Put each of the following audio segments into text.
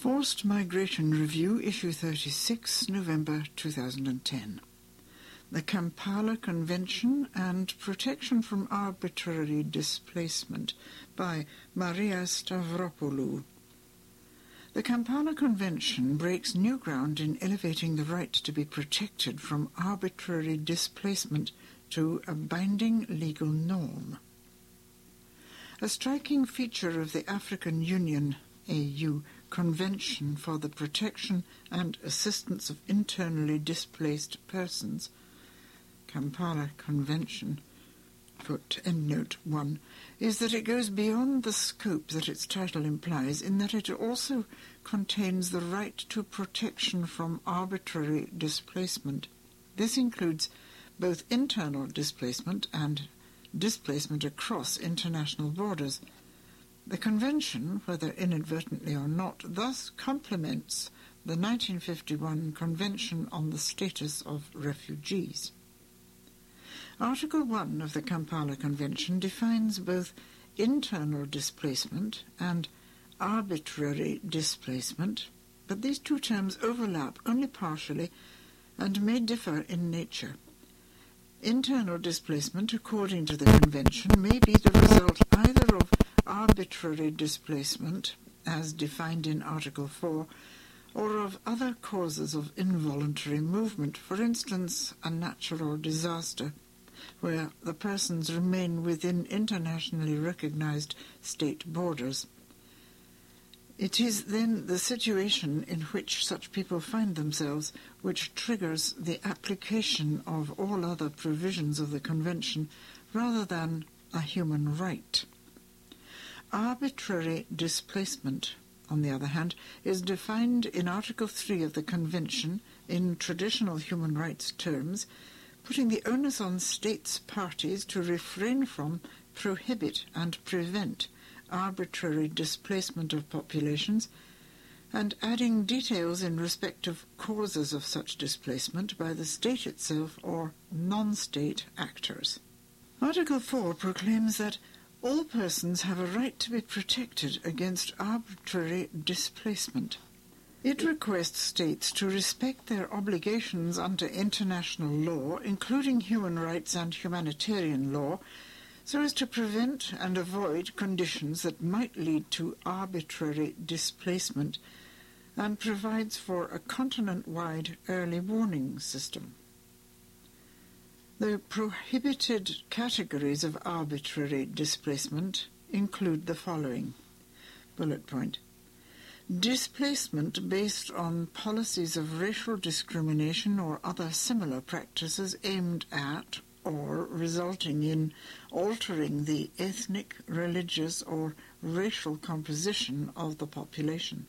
Forced Migration Review, Issue 36, November 2010. The Kampala Convention and Protection from Arbitrary Displacement by Maria Stavropoulou. The Kampala Convention breaks new ground in elevating the right to be protected from arbitrary displacement to a binding legal norm. A striking feature of the African Union AU Convention for the Protection and Assistance of Internally Displaced Persons, Kampala Convention, foot endnote 1, is that it goes beyond the scope that its title implies in that it also contains the right to protection from arbitrary displacement. This includes both internal displacement and displacement across international borders. The Convention, whether inadvertently or not, thus complements the 1951 Convention on the Status of Refugees. Article 1 of the Kampala Convention defines both internal displacement and arbitrary displacement, but these two terms overlap only partially and may differ in nature. Internal displacement, according to the Convention, may be the result either of arbitrary displacement, as defined in Article 4, or of other causes of involuntary movement, for instance, a natural disaster, where the persons remain within internationally recognized state borders. It is then the situation in which such people find themselves which triggers the application of all other provisions of the Convention rather than a human right. Arbitrary displacement, on the other hand, is defined in Article 3 of the Convention in traditional human rights terms, putting the onus on states parties to refrain from, prohibit, and prevent arbitrary displacement of populations, and adding details in respect of causes of such displacement by the state itself or non-state actors. Article 4 proclaims that all persons have a right to be protected against arbitrary displacement. It requests states to respect their obligations under international law, including human rights and humanitarian law, so as to prevent and avoid conditions that might lead to arbitrary displacement, and provides for a continent-wide early warning system. The prohibited categories of arbitrary displacement include the following. Bullet point. Displacement based on policies of racial discrimination or other similar practices aimed at or resulting in altering the ethnic, religious, or racial composition of the population.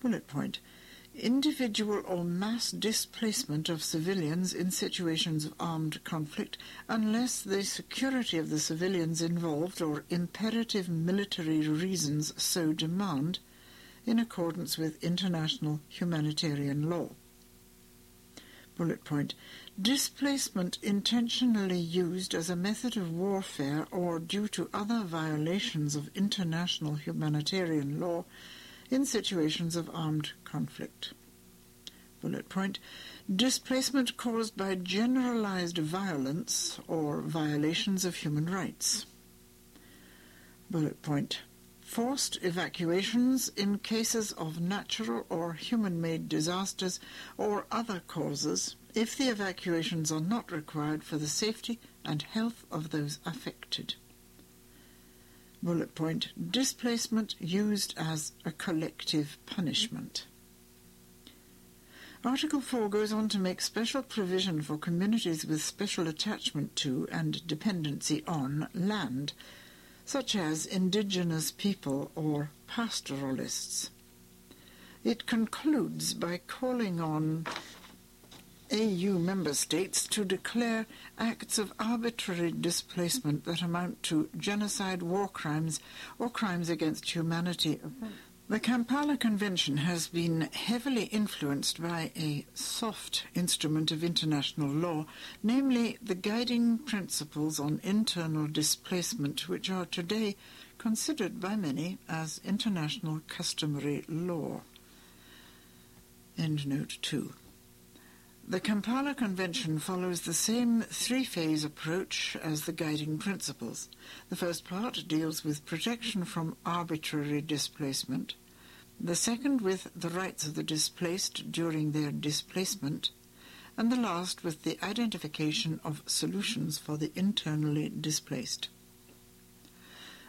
Bullet point individual or mass displacement of civilians in situations of armed conflict unless the security of the civilians involved or imperative military reasons so demand in accordance with international humanitarian law. Bullet point. Displacement intentionally used as a method of warfare or due to other violations of international humanitarian law in situations of armed conflict. Bullet point. Displacement caused by generalized violence or violations of human rights. Bullet point. Forced evacuations in cases of natural or human-made disasters or other causes if the evacuations are not required for the safety and health of those affected. Bullet point displacement used as a collective punishment. Article 4 goes on to make special provision for communities with special attachment to and dependency on land, such as indigenous people or pastoralists. It concludes by calling on AU member states to declare acts of arbitrary displacement that amount to genocide, war crimes, or crimes against humanity. The Kampala Convention has been heavily influenced by a soft instrument of international law, namely the guiding principles on internal displacement, which are today considered by many as international customary law. End note 2. The Kampala Convention follows the same three-phase approach as the guiding principles. The first part deals with protection from arbitrary displacement, the second with the rights of the displaced during their displacement, and the last with the identification of solutions for the internally displaced.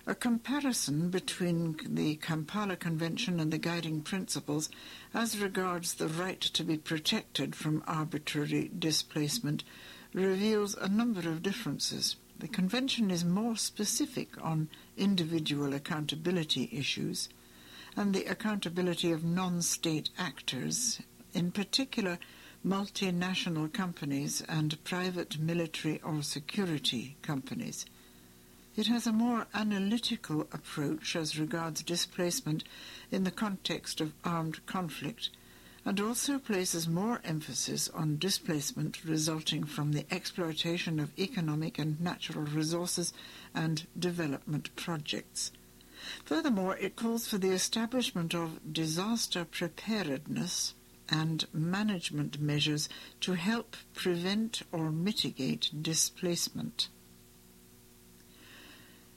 A comparison between the Kampala Convention and the guiding principles as regards the right to be protected from arbitrary displacement reveals a number of differences. The Convention is more specific on individual accountability issues and the accountability of non-state actors, in particular multinational companies and private military or security companies. It has a more analytical approach as regards displacement in the context of armed conflict and also places more emphasis on displacement resulting from the exploitation of economic and natural resources and development projects. Furthermore, it calls for the establishment of disaster preparedness and management measures to help prevent or mitigate displacement.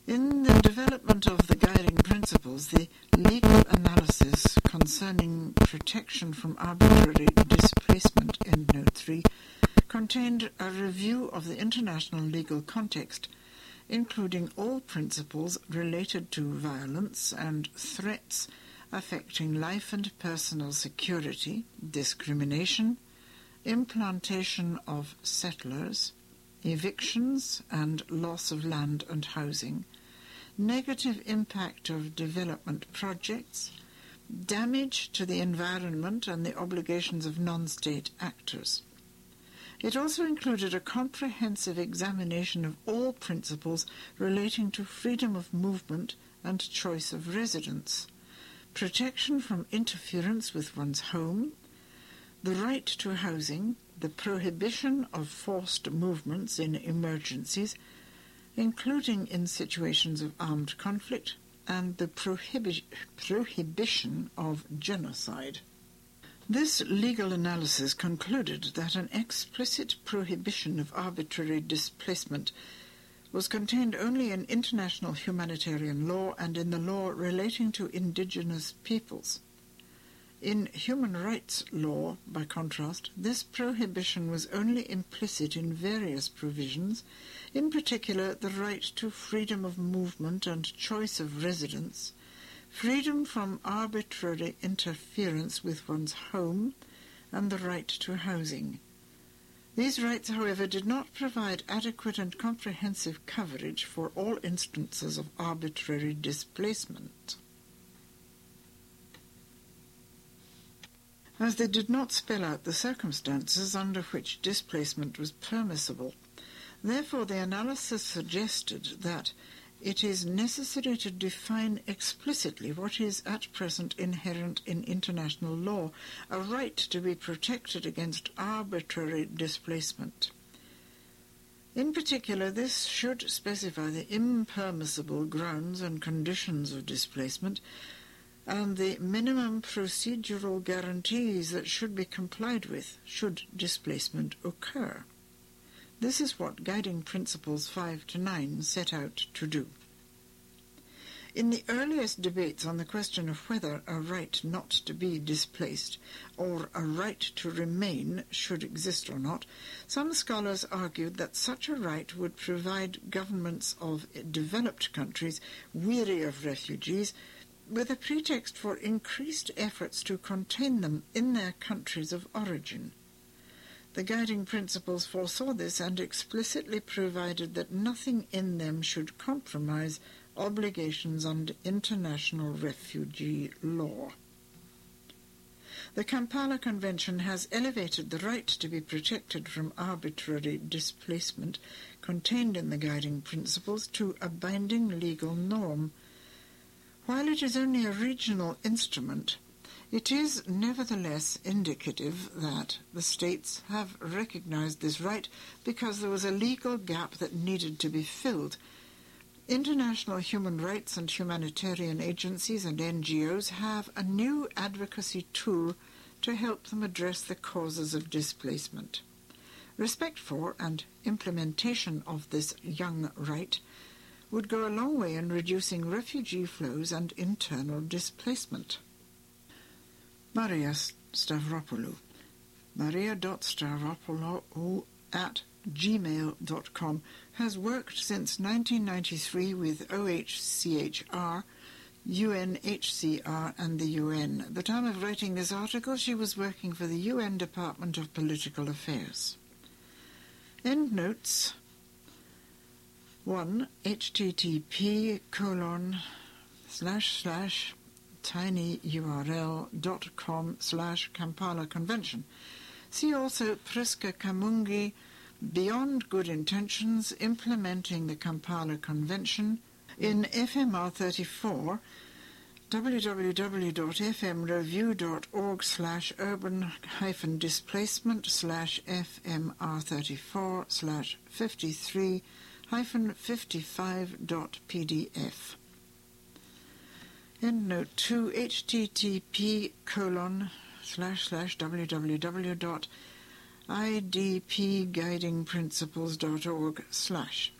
In the development of the guiding principles, the legal analysis concerning protection from arbitrary displacement in Note 3 contained a review of the international legal context, including all principles related to violence and threats affecting life and personal security, discrimination, implantation of settlers, evictions and loss of land and housing, negative impact of development projects, damage to the environment and the obligations of non-state actors. It also included a comprehensive examination of all principles relating to freedom of movement and choice of residence, protection from interference with one's home, the right to housing, the prohibition of forced movements in emergencies, including in situations of armed conflict, and the prohibi- prohibition of genocide. This legal analysis concluded that an explicit prohibition of arbitrary displacement was contained only in international humanitarian law and in the law relating to indigenous peoples. In human rights law, by contrast, this prohibition was only implicit in various provisions, in particular the right to freedom of movement and choice of residence, freedom from arbitrary interference with one's home, and the right to housing. These rights, however, did not provide adequate and comprehensive coverage for all instances of arbitrary displacement. As they did not spell out the circumstances under which displacement was permissible. Therefore, the analysis suggested that it is necessary to define explicitly what is at present inherent in international law, a right to be protected against arbitrary displacement. In particular, this should specify the impermissible grounds and conditions of displacement and the minimum procedural guarantees that should be complied with should displacement occur. This is what Guiding Principles 5 to 9 set out to do. In the earliest debates on the question of whether a right not to be displaced or a right to remain should exist or not, some scholars argued that such a right would provide governments of developed countries weary of refugees with a pretext for increased efforts to contain them in their countries of origin. The guiding principles foresaw this and explicitly provided that nothing in them should compromise obligations under international refugee law. The Kampala Convention has elevated the right to be protected from arbitrary displacement contained in the guiding principles to a binding legal norm while it is only a regional instrument, it is nevertheless indicative that the states have recognized this right because there was a legal gap that needed to be filled. International human rights and humanitarian agencies and NGOs have a new advocacy tool to help them address the causes of displacement. Respect for and implementation of this young right would go a long way in reducing refugee flows and internal displacement. Maria Stavropoulou. Maria.stavropoulou at gmail.com has worked since 1993 with OHCHR, UNHCR and the UN. At the time of writing this article, she was working for the UN Department of Political Affairs. Endnotes 1. http colon slash slash tinyurl.com slash Kampala Convention. See also Prisca Kamungi, Beyond Good Intentions, Implementing the Kampala Convention in FMR 34 www.fmreview.org slash urban hyphen displacement slash fmr34 slash 53 hyphen 55 dot pdf. Endnote 2 http colon slash slash www.idpguidingprinciples.org slash.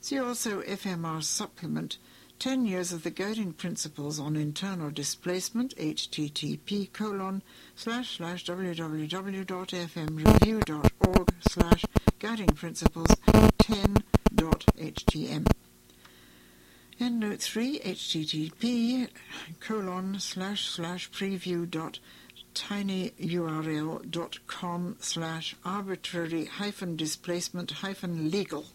See also FMR supplement 10 years of the guiding principles on internal displacement http colon slash slash www.fmreview.org slash guiding principles 10.htm. Endnote 3 http colon slash slash preview dot tinyurl.com slash arbitrary hyphen displacement hyphen legal